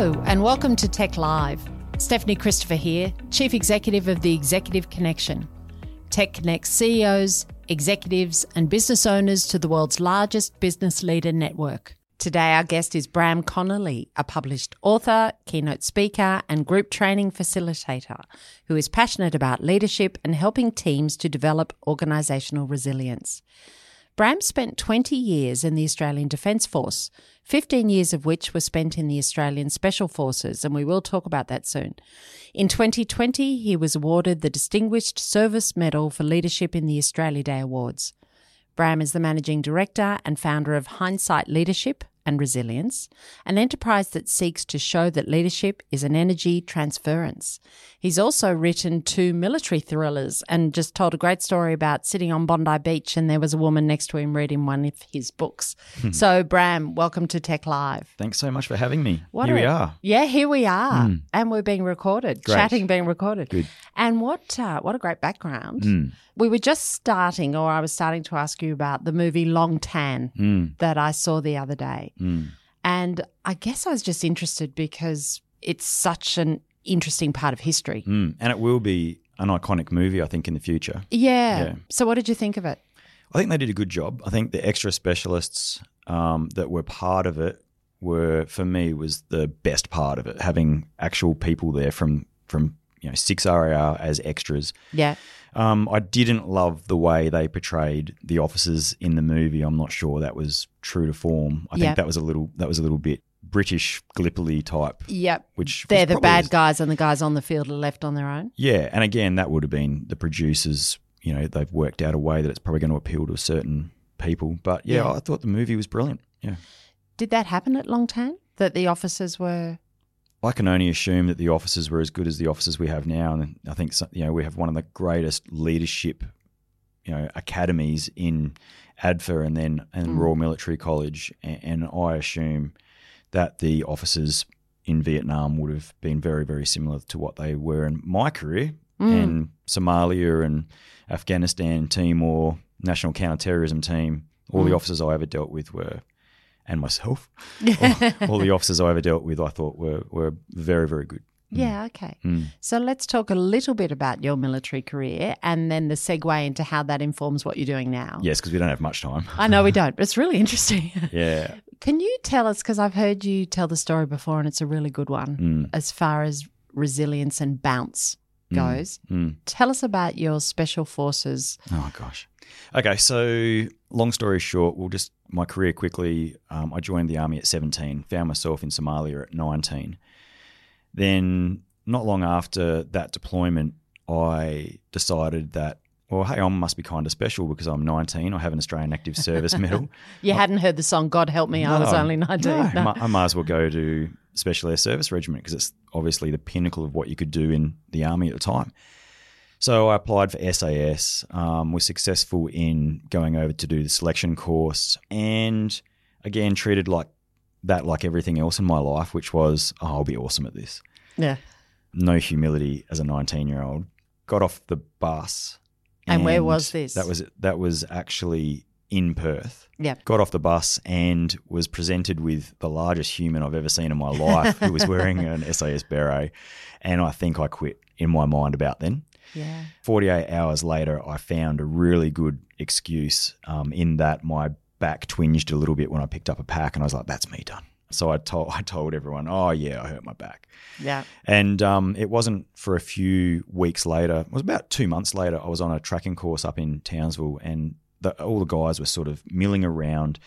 Hello, and welcome to TEC Live. Stephanie Christopher here, Chief Executive of the Executive Connection. TEC connects CEOs, executives, and business owners to the world's largest business leader network. Today, our guest is Bram Connolly, a published author, keynote speaker, and group training facilitator who is passionate about leadership and helping teams to develop organisational resilience. Bram spent 20 years in the Australian Defence Force, 15 years of which were spent in the Australian Special Forces, and we will talk about that soon. In 2020, he was awarded the Distinguished Service Medal for Leadership in the Australia Day Awards. Bram is the managing director and founder of Hindsight Leadership and Resilience, an enterprise that seeks to show that leadership is an energy transference. He's also written two military thrillers and just told a great story about sitting on Bondi Beach and there was a woman next to him reading one of his books. so, Bram, welcome to TEC Live. Thanks so much for having me. What Here a- we are. Yeah, here we are, and we're being recorded. Great. Chatting being recorded. Good. And what uh, what a great background. Mm. We were just starting, or I was starting to ask you about the movie Long Tan Mm. that I saw the other day, Mm. and I guess I was just interested because it's such an interesting part of history. Mm. And it will be an iconic movie, I think, in the future. Yeah. Yeah. So, what did you think of it? I think they did a good job. I think the extra specialists um, that were part of it were, for me, was the best part of it. Having actual people there from from you know six RAR as extras. Yeah. Um, I didn't love the way they portrayed the officers in the movie. I'm not sure that was true to form. I Yeah. think that was a little that was a little bit British Gallipoli type, Yep. which They're the bad guys, and the guys on the field are left on their own. Yeah, and again, that would have been the producers. You know, they've worked out a way that it's probably going to appeal to certain people. But yeah, Yeah. I thought the movie was brilliant. Yeah, Did that happen at Long Tan? That the officers were. I can only assume that the officers were as good as the officers we have now, and I think you know we have one of the greatest leadership, you know, academies in ADFA and then and Mm. Royal Military College, and, and I assume that the officers in Vietnam would have been very very similar to what they were in my career, Mm. and Somalia and Afghanistan, Timor, National Counterterrorism Team. All the Mm. officers I ever dealt with were, and myself, all, all the officers I ever dealt with, I thought were were very very good. Yeah, okay. Mm. So let's talk a little bit about your military career and then the segue into how that informs what you're doing now. Yes, because we don't have much time. I know we don't, but it's really interesting. Yeah. Can you tell us, because I've heard you tell the story before and it's a really good one, Mm. as far as resilience and bounce goes. Mm. Tell us about your special forces. Oh gosh. Okay, so long story short, we'll just my career quickly. Um, I joined the army at 17, found myself in Somalia at 19. Then, not long after that deployment, I decided that, well, hey, I must be kind of special because I'm 19. I have an Australian Active Service Medal. You hadn't heard the song God Help Me, I was only 19. no, No. I might as well go to Special Air Service Regiment because it's obviously the pinnacle of what you could do in the army at the time. So I applied for SAS, um, was successful in going over to do the selection course, and again treated like that like everything else in my life, which was oh, I'll be awesome at this. Yeah. No humility as a 19 year old. Got off the bus, And where was this? That was that was actually in Perth Yeah. got off the bus and was presented with the largest human I've ever seen in my life who was wearing an SAS beret. And I think I quit in my mind about then. Yeah. 48 hours later, I found a really good excuse um, in that my back twinged a little bit when I picked up a pack and I was like, that's me done. So I told, I told everyone, oh, yeah, I hurt my back. Yeah. And um, it wasn't for a few weeks later. It was about two months later. I was on a tracking course up in Townsville, and the, all the guys were sort of milling around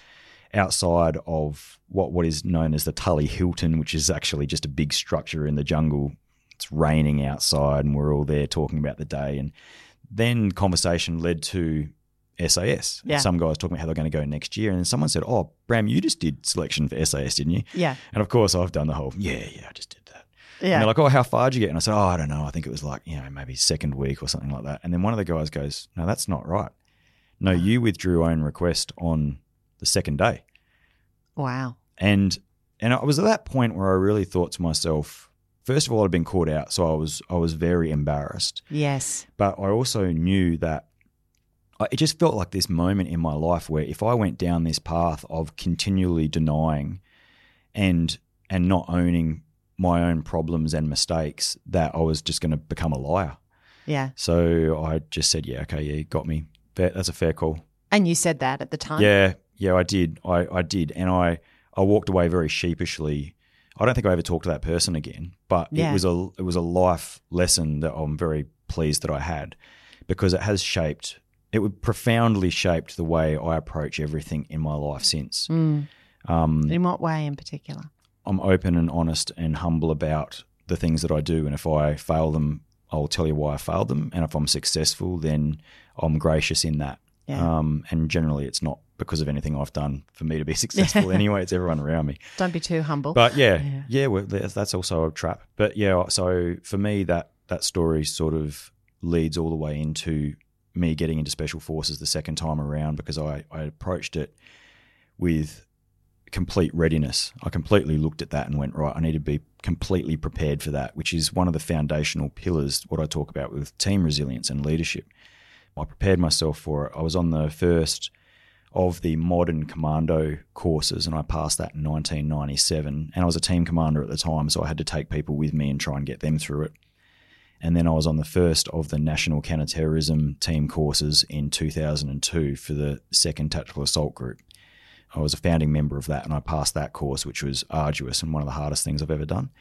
outside of what what is known as the Tully Hilton, which is actually just a big structure in the jungle. It's raining outside, and we're all there talking about the day. And then conversation led to SAS. Yeah. Some guys talking about how they're going to go next year, and then someone said, "Oh, Bram, you just did selection for SAS, didn't you?" Yeah. And of course, I've done the whole, "Yeah, yeah, I just did that." Yeah. And they're like, "Oh, how far did you get?" And I said, "Oh, I don't know. I think it was like you know maybe second week or something like that." And then one of the guys goes, "No, that's not right. No, you withdrew own request on the second day." wow. And and I was at that point where I really thought to myself, first of all, I'd been caught out, so I was I was very embarrassed. Yes. But I also knew that I- it just felt like this moment in my life where if I went down this path of continually denying and and not owning my own problems and mistakes, that I was just going to become a liar. Yeah. So I just said, "Yeah, okay, yeah, you got me. That's a fair call." And you said that at the time. Yeah, yeah, I did. I, I did, and I I walked away very sheepishly. I don't think I ever talked to that person again, but Yeah. it was a it was a life lesson that I'm very pleased that I had because it has shaped it would profoundly shaped the way I approach everything in my life since. Mm. Um, In what way in particular? I'm open and honest and humble about the things that I do, and if I fail them, I'll tell you why I failed them, and if I'm successful, then I'm gracious in that. Yeah. Um, and generally, it's not because of anything I've done for me to be successful. anyway, it's everyone around me. Don't be too humble. But yeah, Yeah. yeah, well, that's that's also a trap. But yeah, so for me, that that story sort of leads all the way into me getting into special forces the second time around because I, I approached it with complete readiness. I completely looked at that and went, right, I need to be completely prepared for that, which is one of the foundational pillars, what I talk about with team resilience and leadership. I prepared myself for it. I was on the first of the modern commando courses and I passed that in 1997 and I was a team commander at the time so I had to take people with me and try and get them through it. And then I was on the first of the National Counterterrorism Team courses in 2002 for the 2nd Tactical Assault Group. I was a founding member of that and I passed that course, which was arduous and one of the hardest things I've ever done.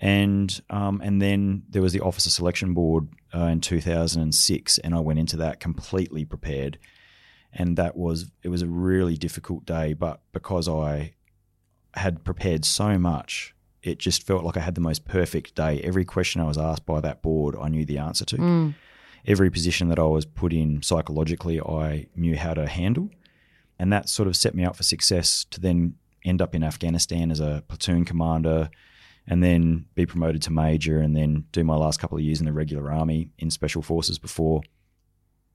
And um, and then there was the Officer Selection Board uh, in 2006, and I went into that completely prepared. And that was it was a really difficult day, but because I had prepared so much, it just felt like I had the most perfect day. Every question I was asked by that board, I knew the answer to. Mm. Every position that I was put in psychologically, I knew how to handle. And that sort of set me up for success to then end up in Afghanistan as a platoon commander and then be promoted to major and then do my last couple of years in the regular army in special forces before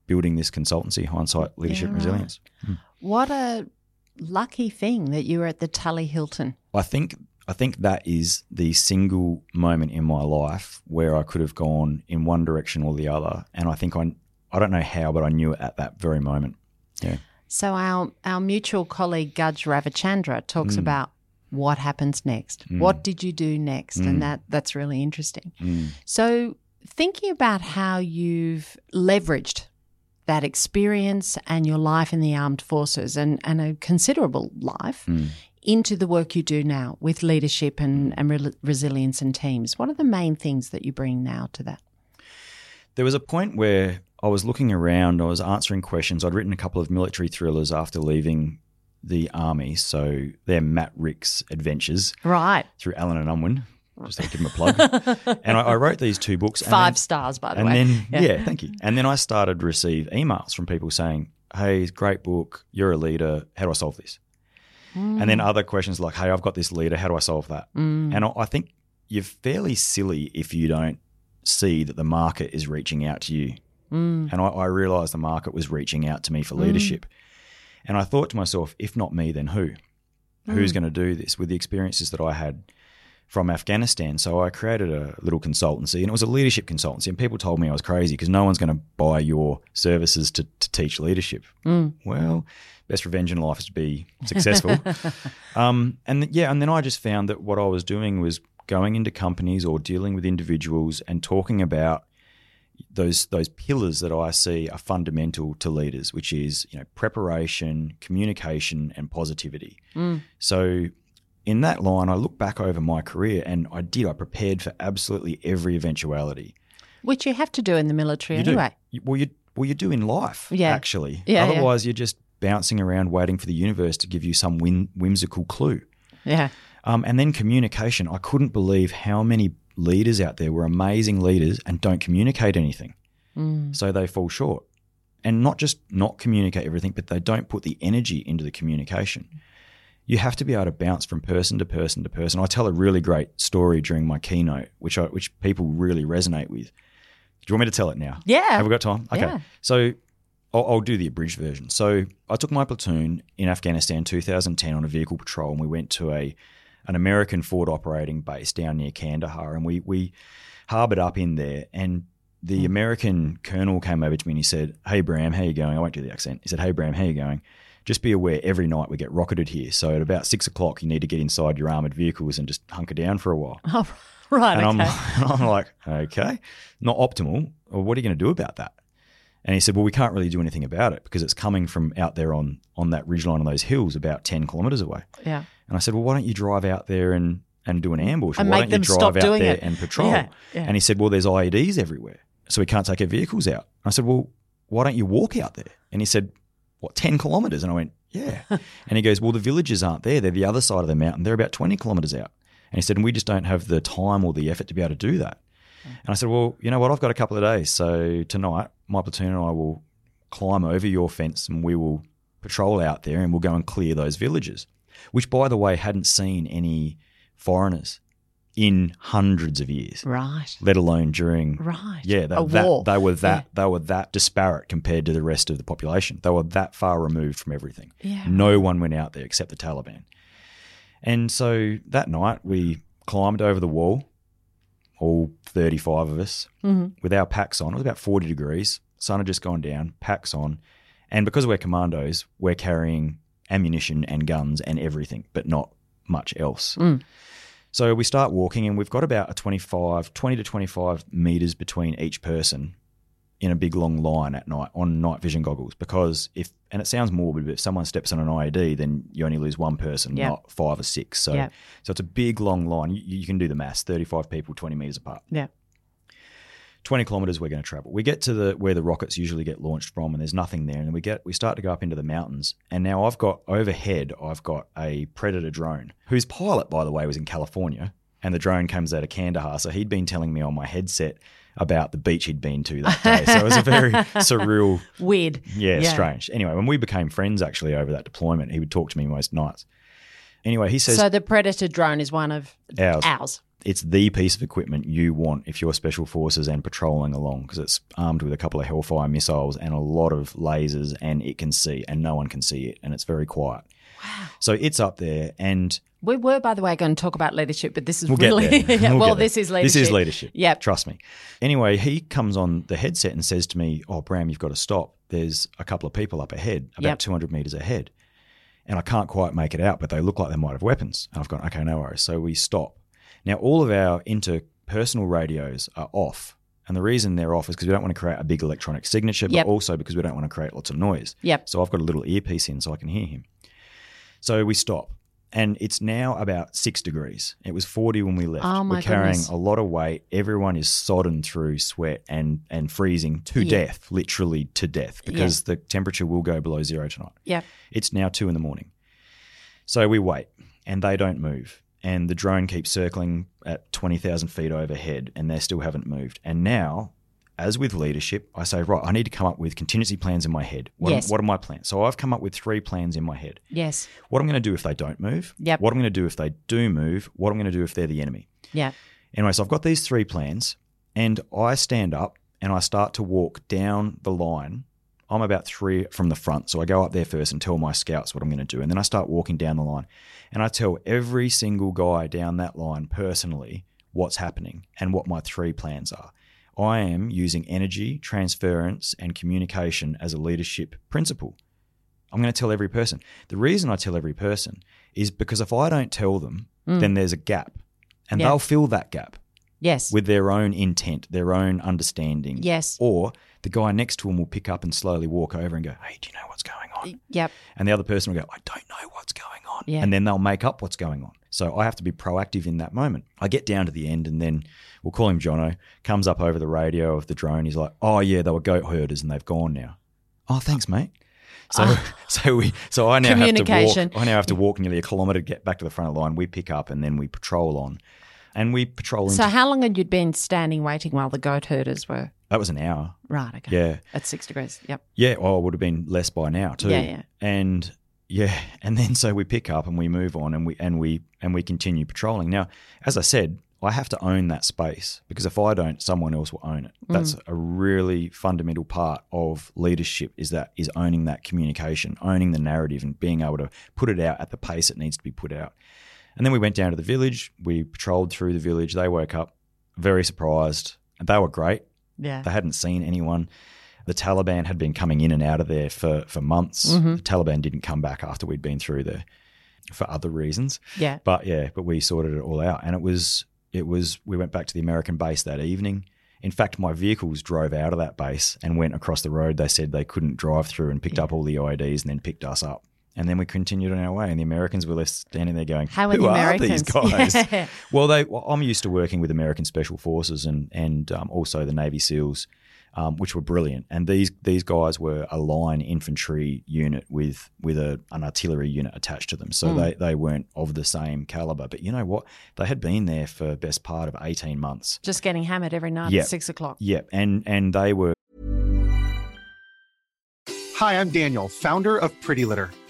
building this consultancy, hindsight, leadership, Yeah, right. resilience. Hmm. What a lucky thing that you were at the Tully Hilton. I think I think that is the single moment in my life where I could have gone in one direction or the other, and I think I I don't know how, but I knew it at that very moment. Yeah, So our our mutual colleague Gaj Ravichandra talks hmm. about what happens next. Hmm. What did you do next? And that that's really interesting. So thinking about how you've leveraged that experience and your life in the armed forces and, and a considerable life hmm. into the work you do now with leadership and, and re- resilience and teams. What are the main things that you bring now to that? there was a point where I was looking around, I was answering questions. I'd written a couple of military thrillers after leaving the army, so they're Matt Rick's adventures Right. through Allen and Unwin. Just to give him a plug. and I, I wrote these two books. Five then- stars, by the and way. then yeah. thank you. And then I started to receive emails from people saying, "Hey, great book. You're a leader. How do I solve this?" Hmm. And then other questions like, "Hey, I've got this leader. How do I solve that?" Hmm. And I, I think you're fairly silly if you don't see that the market is reaching out to you. Hmm. And I, I realized the market was reaching out to me for leadership. And I thought to myself, if not me, then who? Who's going to do this with the experiences that I had from Afghanistan? So I created a little consultancy, and it was a leadership consultancy. And people told me I was crazy because no one's going to buy your services to, to teach leadership. Well, best revenge in life is to be successful. um, and yeah, and then I just found that what I was doing was going into companies or dealing with individuals and talking about those those pillars that I see are fundamental to leaders, which is you know preparation, communication, and positivity. So in that line, I look back over my career and I did. I prepared for absolutely every eventuality. Which you have to do in the military You anyway. do. Well, you well you do in life. Yeah. Actually. Yeah, yeah. Otherwise, you're just bouncing around waiting for the universe to give you some whim- whimsical clue. Yeah. Um, and then communication. I couldn't believe how many leaders out there were amazing leaders and don't communicate anything. So they fall short. And not just not communicate everything, but they don't put the energy into the communication. You have to be able to bounce from person to person to person. I tell a really great story during my keynote, which I, which people really resonate with. Do you want me to tell it now? Yeah. Have we got time? Okay. Yeah. So I'll, I'll do the abridged version. So I took my platoon in Afghanistan 2010 on a vehicle patrol, and we went to a an American forward operating base down near Kandahar, and we we harbored up in there. And the hmm. American colonel came over to me and he said, "Hey Bram, how you going?" I won't do the accent. He said, "Hey Bram, how you going?" Just be aware, every night we get rocketed here. So at about six o'clock, you need to get inside your armored vehicles and just hunker down for a while. Oh, right. And okay. I'm, I'm like, okay, not optimal. Well, what are you going to do about that? And he said, well, we can't really do anything about it because it's coming from out there on on that ridgeline on those hills about 10 kilometres away. yeah. And I said, well, why don't you drive out there and, and do an ambush? And why make don't you drive out there it?" and patrol? Yeah, yeah. And he said, well, there's IEDs everywhere. So we can't take our vehicles out. And I said, well, why don't you walk out there? And he said, what, 10 kilometres? And I went, yeah. and he goes, well, the villages aren't there. They're the other side of the mountain. They're about 20 kilometres out. And he said, and we just don't have the time or the effort to be able to do that. And I said, well, you know what? I've got a couple of days. So tonight, my platoon and I will climb over your fence and we will patrol out there and we'll go and clear those villages, which, by the way, hadn't seen any foreigners in hundreds of years, Right. let alone during. Right. Yeah, that, a that- war. they were that they were that disparate compared to the rest of the population. They were that far removed from everything. Yeah. No one went out there except the Taliban. And so that night we climbed over the wall, all 35 of us, Mhm. with our packs on. It was about 40 degrees. Sun had just gone down, packs on. And because we're commandos, we're carrying ammunition and guns and everything, but not much else. Mm. So we start walking, and we've got about a 25, 20 to 25 meters between each person in a big long line at night on night vision goggles. Because if, and it sounds morbid, but if someone steps on an IED, then you only lose one person, Yeah. not five or six. So, Yeah. so it's a big long line. You, you can do the maths 35 people, 20 meters apart. Yeah. 20 kilometers we're going to travel. We get to the where the rockets usually get launched from and there's nothing there and we get we start to go up into the mountains and now I've got overhead I've got a Predator drone whose pilot by the way was in California and the drone comes out of Kandahar so he'd been telling me on my headset about the beach he'd been to that day. So it was a very surreal Weird. yeah, Yeah. strange. Anyway, when we became friends actually over that deployment, he would talk to me most nights. Anyway, he says So the Predator drone is one of ours ours. it's the piece of equipment you want if you're special forces and patrolling along because it's armed with a couple of Hellfire missiles and a lot of lasers and it can see and no one can see it and it's very quiet. Wow. So it's up there and We were, by the way, going to talk about leadership, but this is we'll really get there. Yeah, We'll well, this is leadership. This is leadership. Yep. Trust me. Anyway, he comes on the headset and says to me, Oh, Bram, you've got to stop. There's a couple of people up ahead, about Yep. 200 meters ahead. And I can't quite make it out, but they look like they might have weapons. And I've gone, Okay, no worries. So we stop. Now, all of our interpersonal radios are off. And the reason they're off is because we don't want to create a big electronic signature, but Yep. also because we don't want to create lots of noise. Yep. So I've got a little earpiece in so I can hear him. So we stop. And it's now about six degrees. It was 40 when we left. Oh, my We're carrying goodness. a lot of weight. Everyone is sodden through sweat and, and freezing to Yeah. death, literally to death, because the temperature will go below zero tonight. Yep. It's now two in the morning. So we wait, and they don't move. And the drone keeps circling at 20,000 feet overhead, and they still haven't moved. And now, as with leadership, I say, right, I need to come up with contingency plans in my head. What, Yes. are, what are my plans? So I've come up with three plans in my head. Yes. What I'm going to do if they don't move, Yep. what I'm going to do if they do move, what I'm going to do if they're the enemy. Yeah. Anyway, so I've got these three plans, and I stand up and I start to walk down the line. I'm about three from the front, so I go up there first and tell my scouts what I'm going to do, and then I start walking down the line, and I tell every single guy down that line personally what's happening and what my three plans are. I am using energy, transference, and communication as a leadership principle. I'm going to tell every person. The reason I tell every person is because if I don't tell them, mm. then there's a gap, and Yeah. they'll fill that gap Yes. with their own intent, their own understanding. Yes. Or the guy next to him will pick up and slowly walk over and go, Hey, do you know what's going on? Yep. And the other person will go, I don't know what's going on. Yeah. And then they'll make up what's going on. So I have to be proactive in that moment. I get down to the end and then we'll call him Jono, comes up over the radio of the drone. He's like, Oh, yeah, they were goat herders and they've gone now. Oh, thanks, mate. So ah. so we so I now have to walk. I now have to walk nearly a kilometre to get back to the front of the line. We pick up and then we patrol on, and we patrol. Into, So how long had you been standing waiting while the goat herders were that was an hour. right? Okay. Yeah. At six degrees. Yep. Yeah, well, it would have been less by now too. Yeah, yeah. And yeah, and then so we pick up and we move on and we and we and we continue patrolling. Now, as I said, I have to own that space because if I don't, someone else will own it. Mm. That's a really fundamental part of leadership is that is owning that communication, owning the narrative and being able to put it out at the pace it needs to be put out. And then we went down to the village, we patrolled through the village, they woke up very surprised. And they were great. Yeah. They hadn't seen anyone. The Taliban had been coming in and out of there for, for months. Mm-hmm. The Taliban didn't come back after we'd been through there for other reasons. Yeah. But yeah, but we sorted it all out. And it was, it was, we went back to the American base that evening. In fact, my vehicles drove out of that base and went across the road. They said they couldn't drive through and picked up all the IEDs and then picked us up. And then we continued on our way. And the Americans were left standing there going, How are Who the are these guys? Yeah. Well, they. Well, I'm used to working with American Special Forces and and um, also the Navy SEALs, um, which were brilliant. And these these guys were a line infantry unit with with a, an artillery unit attached to them, so Hmm. they they weren't of the same caliber. But you know what? They had been there for best part of 18 months. Just getting hammered every night Yeah. at six o'clock. Yeah, and and they were Hi, I'm Daniel, founder of Pretty Litter.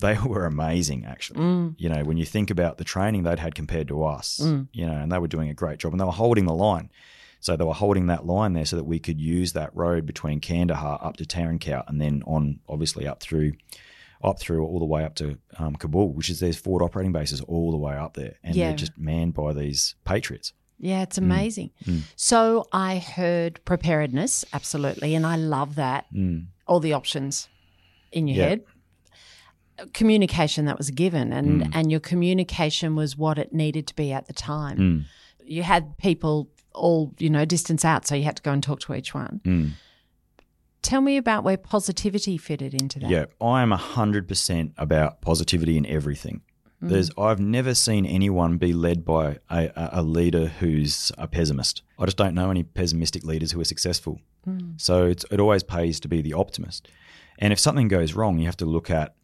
They were amazing actually mm. you know when you think about the training they'd had compared to us mm. you know and they were doing a great job and they were holding the line so they were holding that line there so that we could use that road between Kandahar up to Tarin Kowt and then on obviously up through up through all the way up to um, Kabul which is there's forward operating bases all the way up there and Yeah. they're just manned by these patriots Yeah, it's mm. amazing. So I heard preparedness, absolutely, and I love that. All the options in your Yeah. head. Communication that was given, and mm. and your communication was what it needed to be at the time. Mm. You had people all you know distance out, so you had to go and talk to each one. Mm. Tell me about where positivity fitted into that. Yeah, I am hundred percent about positivity in everything. There's, I've never seen anyone be led by a, a, a leader who's a pessimist. I just don't know any pessimistic leaders who are successful. So it's, it always pays to be the optimist. And if something goes wrong, you have to look at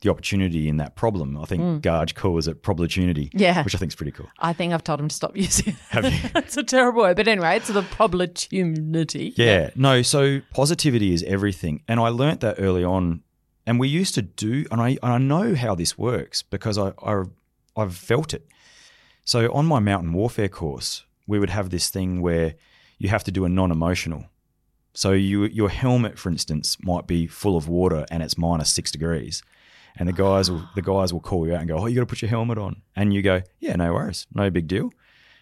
the opportunity in that problem. I think mm. Gaj calls it probability, Yeah. which I think is pretty cool. I think I've told him to stop using it. Have you? it's a terrible word, but anyway, it's the probability. Yeah, no. So positivity is everything, and I learnt that early on. And we used to do, and I, and I know how this works because I, I I've felt it. So on my mountain warfare course, we would have this thing where you have to do a non-emotional. So you your helmet, for instance, might be full of water and it's minus six degrees, and the guys will the guys will call you out and go, "Oh, you got to put your helmet on," and you go, "Yeah, no worries, no big deal.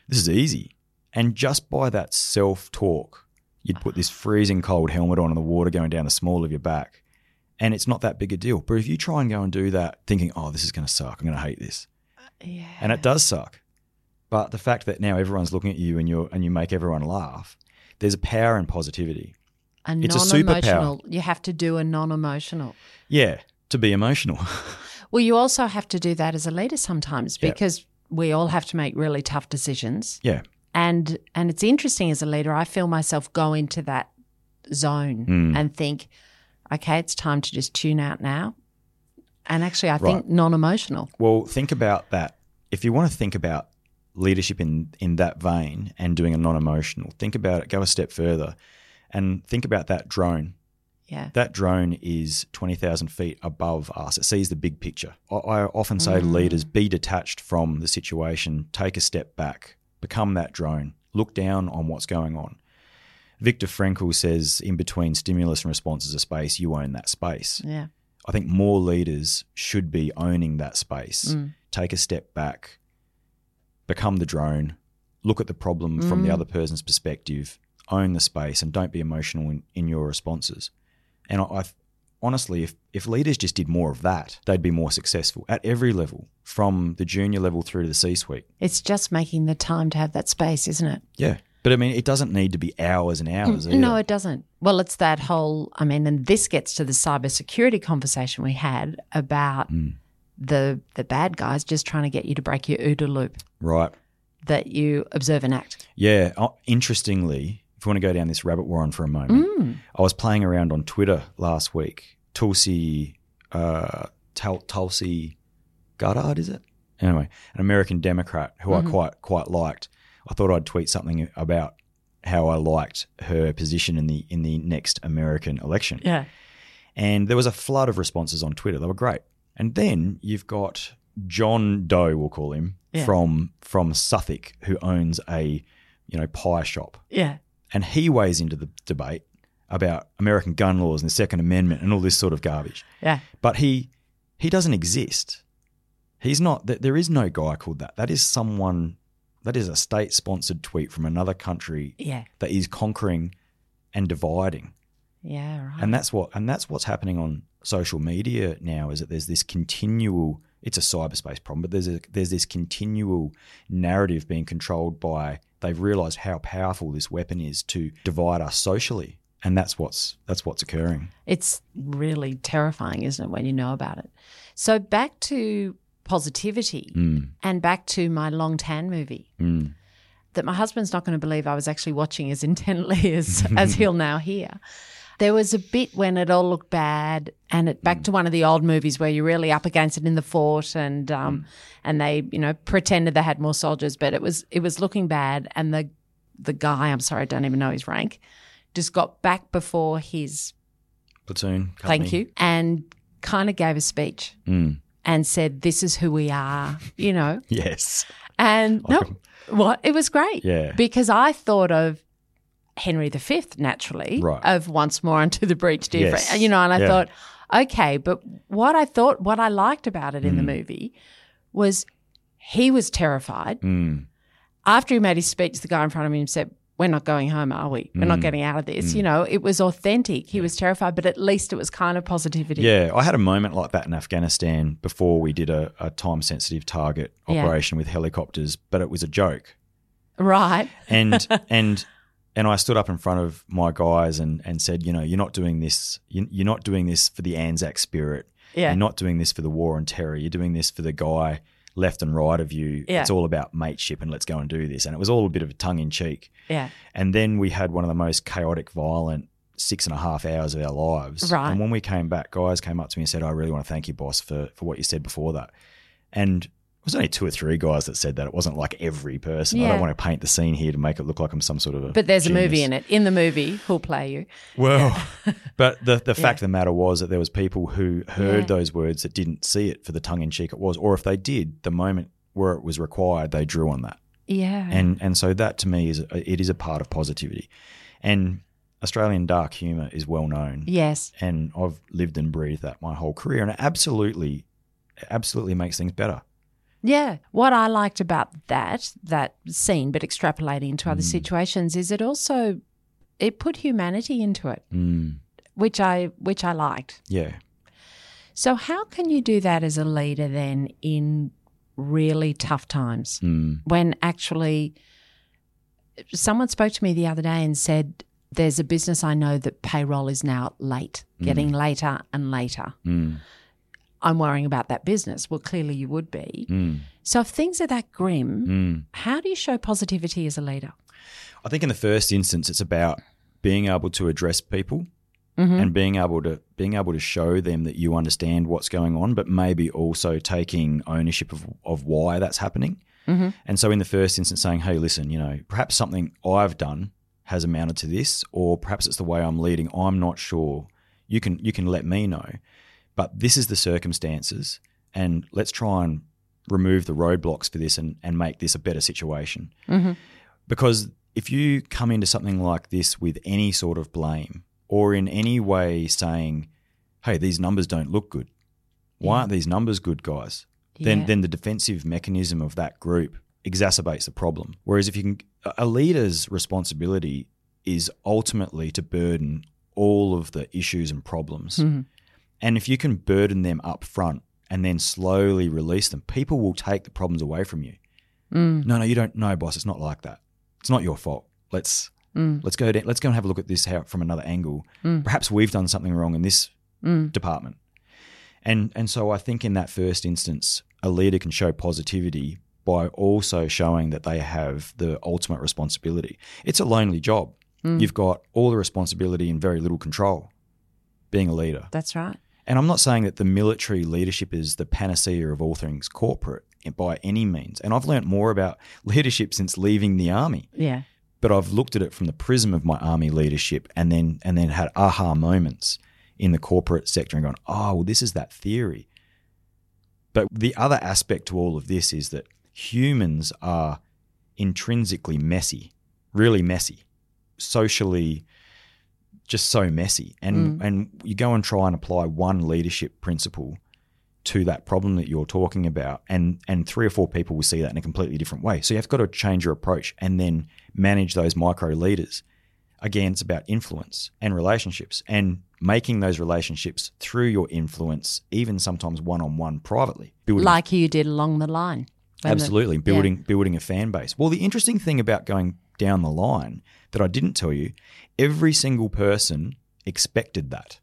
This is easy." And just by that self-talk, you'd put this freezing cold helmet on and the water going down the small of your back, and it's not that big a deal. But if you try and go and do that, thinking, "Oh, this is going to suck. I'm going to hate this," uh, Yeah. and it does suck. But the fact that now everyone's looking at you and you and you make everyone laugh, there's a power in positivity. A It's a non-emotional. You have to do a non-emotional. Yeah, to be emotional. Well, you also have to do that as a leader sometimes Yeah. because we all have to make really tough decisions. yeah, And and it's interesting as a leader, I feel myself go into that zone Mm. and think, okay, it's time to just tune out now. And actually, I Right. think non-emotional. Well, think about that. If you want to think about leadership in in that vein and doing a non-emotional, think about it. Go a step further, and think about that drone. Yeah. That drone is twenty thousand feet above us. It sees the big picture. I, I often say to mm. leaders, be detached from the situation. Take a step back. Become that drone. Look down on what's going on. Viktor Frankl says, in between stimulus and response is a space. You own that space. Yeah. I think more leaders should be owning that space. Mm. Take a step back, become the drone, look at the problem from the mm. other person's perspective, own the space, and don't be emotional in, in your responses. And I, I, honestly, if, if leaders just did more of that, they'd be more successful at every level, from the junior level through to the C suite. It's just making the time to have that space, isn't it? Yeah. But I mean, it doesn't need to be hours and hours. Mm, No, it doesn't. Well, it's that whole, I mean, and this gets to the cybersecurity conversation we had about Mm. the the bad guys just trying to get you to break your OODA loop Right. that you observe and act. Yeah. Oh, interestingly, if you want to go down this rabbit warren for a moment, Mm. I was playing around on Twitter last week. Tulsi, uh, Tul- Tulsi Gabbard, is it? Anyway, an American Democrat who Mm-hmm. I quite quite liked. I thought I'd tweet something about how I liked her position in the in the next American election. Yeah. And there was a flood of responses on Twitter. They were great. And then you've got John Doe, we'll call him, Yeah. from from Suffolk, who owns a you know pie shop, Yeah. And he weighs into the debate about American gun laws and the Second Amendment and all this sort of garbage. Yeah. But he he doesn't exist. He's not. th- There is no guy called that. That is someone. That is a state sponsored tweet from another country Yeah. that is conquering and dividing Yeah. Right. and that's what and that's what's happening on social media now is that there's this continual it's a cyberspace problem but there's a there's this continual narrative being controlled by they've realized how powerful this weapon is to divide us socially and that's what's that's what's occurring It's really terrifying, isn't it, when you know about it? So back to positivity mm, and back to my long tan movie mm, that my husband's not going to believe I was actually watching as intently as as he'll now hear. There was a bit when it all looked bad, and it back to one of the old movies where you're really up against it in the fort, and um, and they you know pretended they had more soldiers, but it was it was looking bad, and the the guy I'm sorry I don't even know his rank, just got back before his platoon thank you. And kind of gave a speech mm, and said this is who we are, you know, yes. And no, what? It was great, Yeah. because I thought of Henry V naturally, Right. of once more unto the breach, dear Yes. friend, you know, and I Yeah. thought, okay, but what I thought, what I liked about it in the movie was he was terrified. mm, After he made his speech, the guy in front of him said. We're not going home, are we? We're Mm. not getting out of this. You know, it was authentic. He was terrified, but at least it was kind of positivity. Yeah, I had a moment like that in Afghanistan before we did a, a time sensitive target Yeah. operation with helicopters, but it was a joke. Right. and and and I stood up in front of my guys and and said, you know, you're not doing this. you- You're not doing this for the Anzac spirit. Yeah. You're not doing this for the war on terror. You're doing this for the guy left and right of you. Yeah. It's all about mateship and let's go and do this. And it was all a bit of a tongue in cheek. Yeah. And then we had one of the most chaotic, violent six and a half hours of our lives. Right. And when we came back, guys came up to me and said, I really want to thank you, boss, for, for what you said before that. And was only two or three guys that said that. It wasn't like every person. I don't want to paint the scene here to make it look like I'm some sort of a But there's a movie in it. In the movie, who'll play you? Well, but the the fact of the matter was that there was people who heard Yeah. those words that didn't see it for the tongue in cheek it was, or if they did, the moment where it was required, they drew on that. Yeah. and and so that to me is a, it is a part of positivity, and Australian dark humour is well known, yes. and I've lived and breathed that my whole career, and it absolutely, absolutely makes things better. Yeah. What I liked about that that scene, but extrapolating into Mm. other situations, is it also it put humanity into it, Mm, which I which I liked. yeah, So how can you do that as a leader then in really tough times mm, when actually someone spoke to me the other day and said there's a business I know that payroll is now late, getting later and later. I'm worrying about that business. Well, clearly you would be. mm, So if things are that grim, mm. how do you show positivity as a leader? I think in the first instance, it's about being able to address people Mm-hmm. and being able to being able to show them that you understand what's going on, but maybe also taking ownership of, of why that's happening. Mm-hmm. And so, in the first instance, saying, "Hey, listen, you know, perhaps something I've done has amounted to this, or perhaps it's the way I'm leading. I'm not sure. You can you can let me know, but this is the circumstances, and let's try and remove the roadblocks for this and, and make this a better situation. Mm-hmm. Because if you come into something like this with any sort of blame or in any way saying, hey, these numbers don't look good, why aren't these numbers good, guys? Then, Yeah. then the defensive mechanism of that group exacerbates the problem. Whereas if you can, a leader's responsibility is ultimately to burden all of the issues and problems. Mm-hmm. And if you can burden them up front and then slowly release them, people will take the problems away from you. Mm. No, no, you don't. know, boss, it's not like that. It's not your fault. Let's Mm. let's go. Down, let's go and have a look at this how, from another angle. Mm. Perhaps we've done something wrong in this Mm. department. And and so I think in that first instance, a leader can show positivity by also showing that they have the ultimate responsibility. It's a lonely job. Mm. You've got all the responsibility and very little control. Being a leader. That's right. And I'm not saying that the military leadership is the panacea of all things corporate by any means. And I've learnt more about leadership since leaving the army. Yeah. But I've looked at it from the prism of my army leadership and then and then had aha moments in the corporate sector and gone, oh, well, this is that theory. But the other aspect to all of this is that humans are intrinsically messy, really messy, socially just so messy. And mm. and you go and try and apply one leadership principle to that problem that you're talking about and and three or four people will see that in a completely different way. So you've got to change your approach and then manage those micro leaders. Again, it's about influence and relationships and making those relationships through your influence, even sometimes one on one privately. Building Like you did along the line. When the- Absolutely, yeah. building building a fan base. Well, the interesting thing about going down the line that I didn't tell you, every single person expected that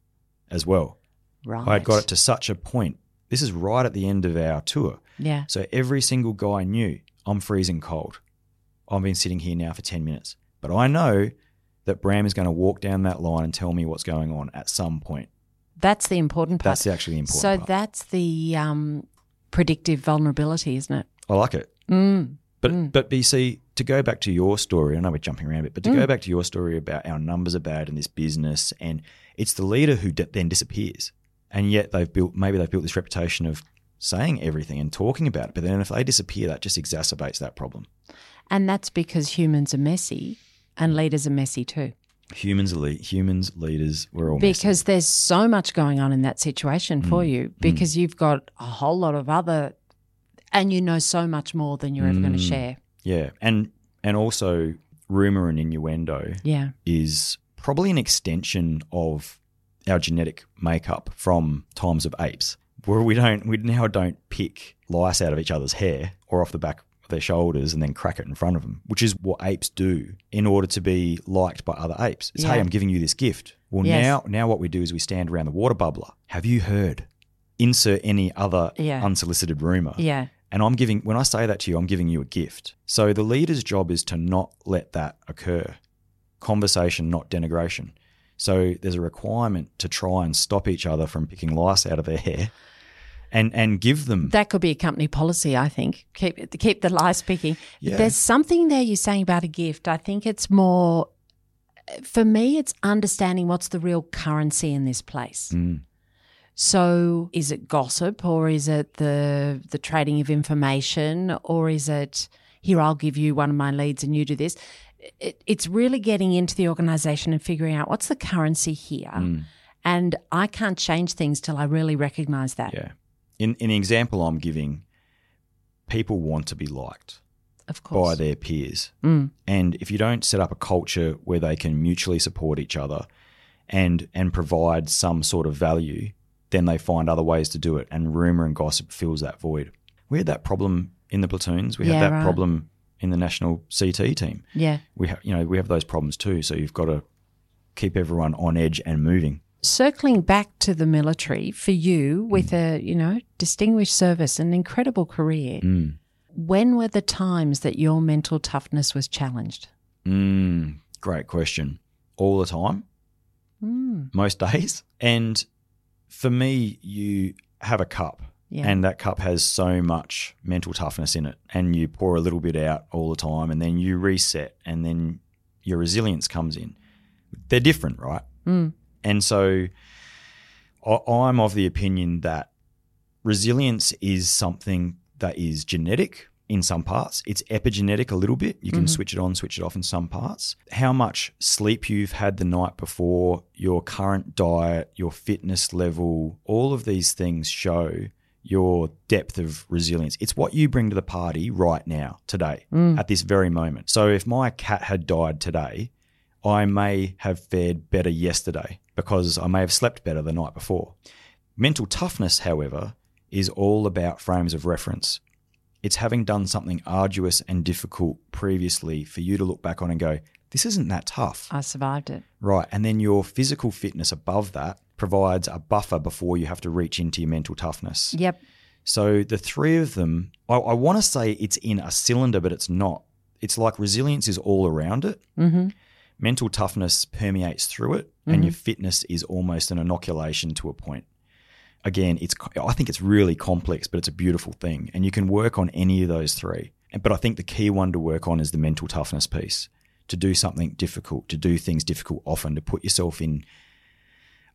as well. Right. I had got it to such a point. This is right at the end of our tour. Yeah. So every single guy knew I'm freezing cold. I've been sitting here now for 10 minutes. But I know that Bram is going to walk down that line and tell me what's going on at some point. That's the important part. That's actually the important so part. that's the um, predictive vulnerability, isn't it? I like it. Mm. But but BC, to go back to your story, I know we're jumping around a bit, but to go back to your story about our numbers are bad in this business, and it's the leader who d- then disappears, and yet they've built maybe they've built this reputation of saying everything and talking about it, but then if they disappear, that just exacerbates that problem. And that's because humans are messy and leaders are messy too. Humans, are le- humans, leaders, we're all messy. Because there's so much going on in that situation for Mm. you because you've got a whole lot of other, and you know so much more than you're ever going to Mm. share. Yeah, and and also rumor and innuendo Yeah. is probably an extension of our genetic makeup from times of apes, where we don't we now don't pick lice out of each other's hair or off the back of their shoulders and then crack it in front of them, which is what apes do in order to be liked by other apes. It's hey, I'm giving you this gift. Well, Yes. now now what we do is we stand around the water bubbler. Have you heard? Insert any other Yeah. unsolicited rumor. Yeah. And I'm giving, when I say that to you, I'm giving you a gift. So the leader's job is to not let that occur. Conversation, not denigration. So there's a requirement to try and stop each other from picking lice out of their hair and, and give them. That could be a company policy, I think. Keep keep the lies picking. Yeah. There's something there you're saying about a gift. I think it's more for me it's understanding what's the real currency in this place. Mm. So is it gossip or is it the the trading of information or is it here I'll give you one of my leads and you do this? It, it's really getting into the organization and figuring out what's the currency here. Mm. And I can't change things till I really recognize that. Yeah. In, in the example I'm giving, people want to be liked Of course. by their peers. Mm. And if you don't set up a culture where they can mutually support each other and and provide some sort of value, then they find other ways to do it. And rumor and gossip fills that void. We had that problem in the platoons. We Yeah, had that right. problem in the national CT team. Yeah. We have you know we have those problems too. So you've got to keep everyone on edge and moving. circling back to the military for you with a you know distinguished service an incredible career Mm. when were the times that your mental toughness was challenged Mm, great question. All the time. mm. most days. And for me, you have a cup, Yeah. and that cup has so much mental toughness in it, and you pour a little bit out all the time, and then you reset, and then your resilience comes in. They're different, right? Mm. And so I- I'm of the opinion that resilience is something that is genetic in some parts. It's epigenetic a little bit. You can mm-hmm. switch it on, switch it off in some parts. How much sleep you've had the night before, your current diet, your fitness level, all of these things show your depth of resilience. It's what you bring to the party right now, today, mm. at this very moment. So if my cat had died today, I may have fared better yesterday because I may have slept better the night before. Mental toughness, however, is all about frames of reference. It's having done something arduous and difficult previously for you to look back on and go, this isn't that tough. I survived it. Right. And then your physical fitness above that provides a buffer before you have to reach into your mental toughness. Yep. So the three of them, I, I want to say it's in a cylinder, but it's not. It's like resilience is all around it. Mm-hmm. Mental toughness permeates through it, and your fitness is almost an inoculation to a point. Again, it's I think it's really complex, but it's a beautiful thing, and you can work on any of those three. But I think the key one to work on is the mental toughness piece. To do something difficult, to do things difficult often, to put yourself in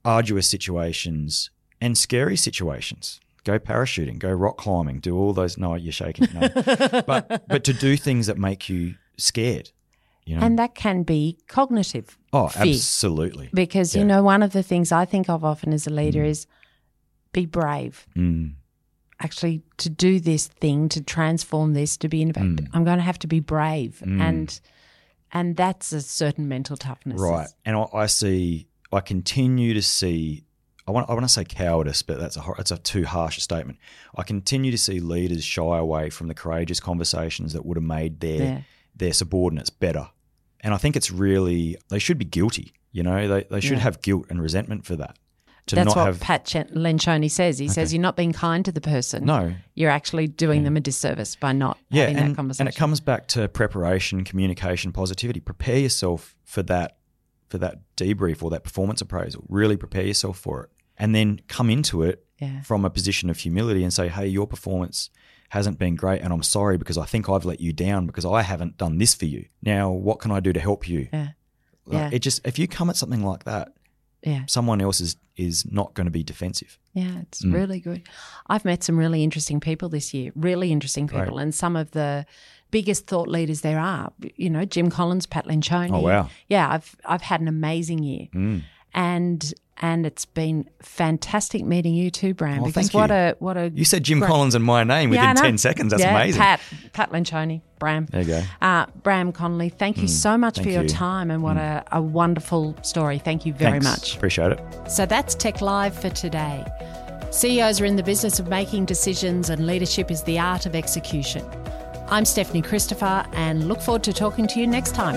arduous situations and scary situations. Go parachuting, go rock climbing, do all those. No, you're shaking. No. but but to do things that make you scared. You know? And that can be cognitive. oh, fear. absolutely. Because, you know, one of the things I think of often as a leader mm. is be brave. Mm, Actually, to do this thing, to transform this, to be innovative, Mm. I'm going to have to be brave. And and that's a certain mental toughness. right. And I, I see. I continue to see. I want. I want to say cowardice, but that's a. That's a too harsh a statement. I continue to see leaders shy away from the courageous conversations that would have made their Yeah. their subordinates better. And I think it's really they should be guilty. You know, they they should Yeah. have guilt and resentment for that. To That's not what have Pat Chen- Lencioni says. He says you're not being kind to the person. no. You're actually doing them a disservice by not Yeah, having and, that conversation. and it comes back to preparation, communication, positivity. Prepare yourself for that for that debrief or that performance appraisal. Really prepare yourself for it, and then come into it Yeah. from a position of humility and say, "Hey, your performance hasn't been great, and I'm sorry because I think I've let you down because I haven't done this for you. Now, what can I do to help you?" Yeah. Like, Yeah. It just if you come at something like that, Yeah. someone else is is not going to be defensive. Yeah, it's Mm. really good. I've met some really interesting people this year, really interesting people, and some of the biggest thought leaders there are. You know, Jim Collins, Pat Lencioni. Oh, wow. Yeah, I've I've had an amazing year, Mm. and and it's been fantastic meeting you too, Bram. Oh, because what you. a what a You said Jim great- Collins and my name within know. ten seconds. That's Yeah, amazing. Pat Pat Lencioni, Bram. There you go. Uh, Bram Connolly, thank you so much for your you. time and what a, a wonderful story. Thank you very Thanks. much. Appreciate it. So that's TEC Live for today. CEOs are in the business of making decisions, and leadership is the art of execution. I'm Stephanie Christopher, and look forward to talking to you next time.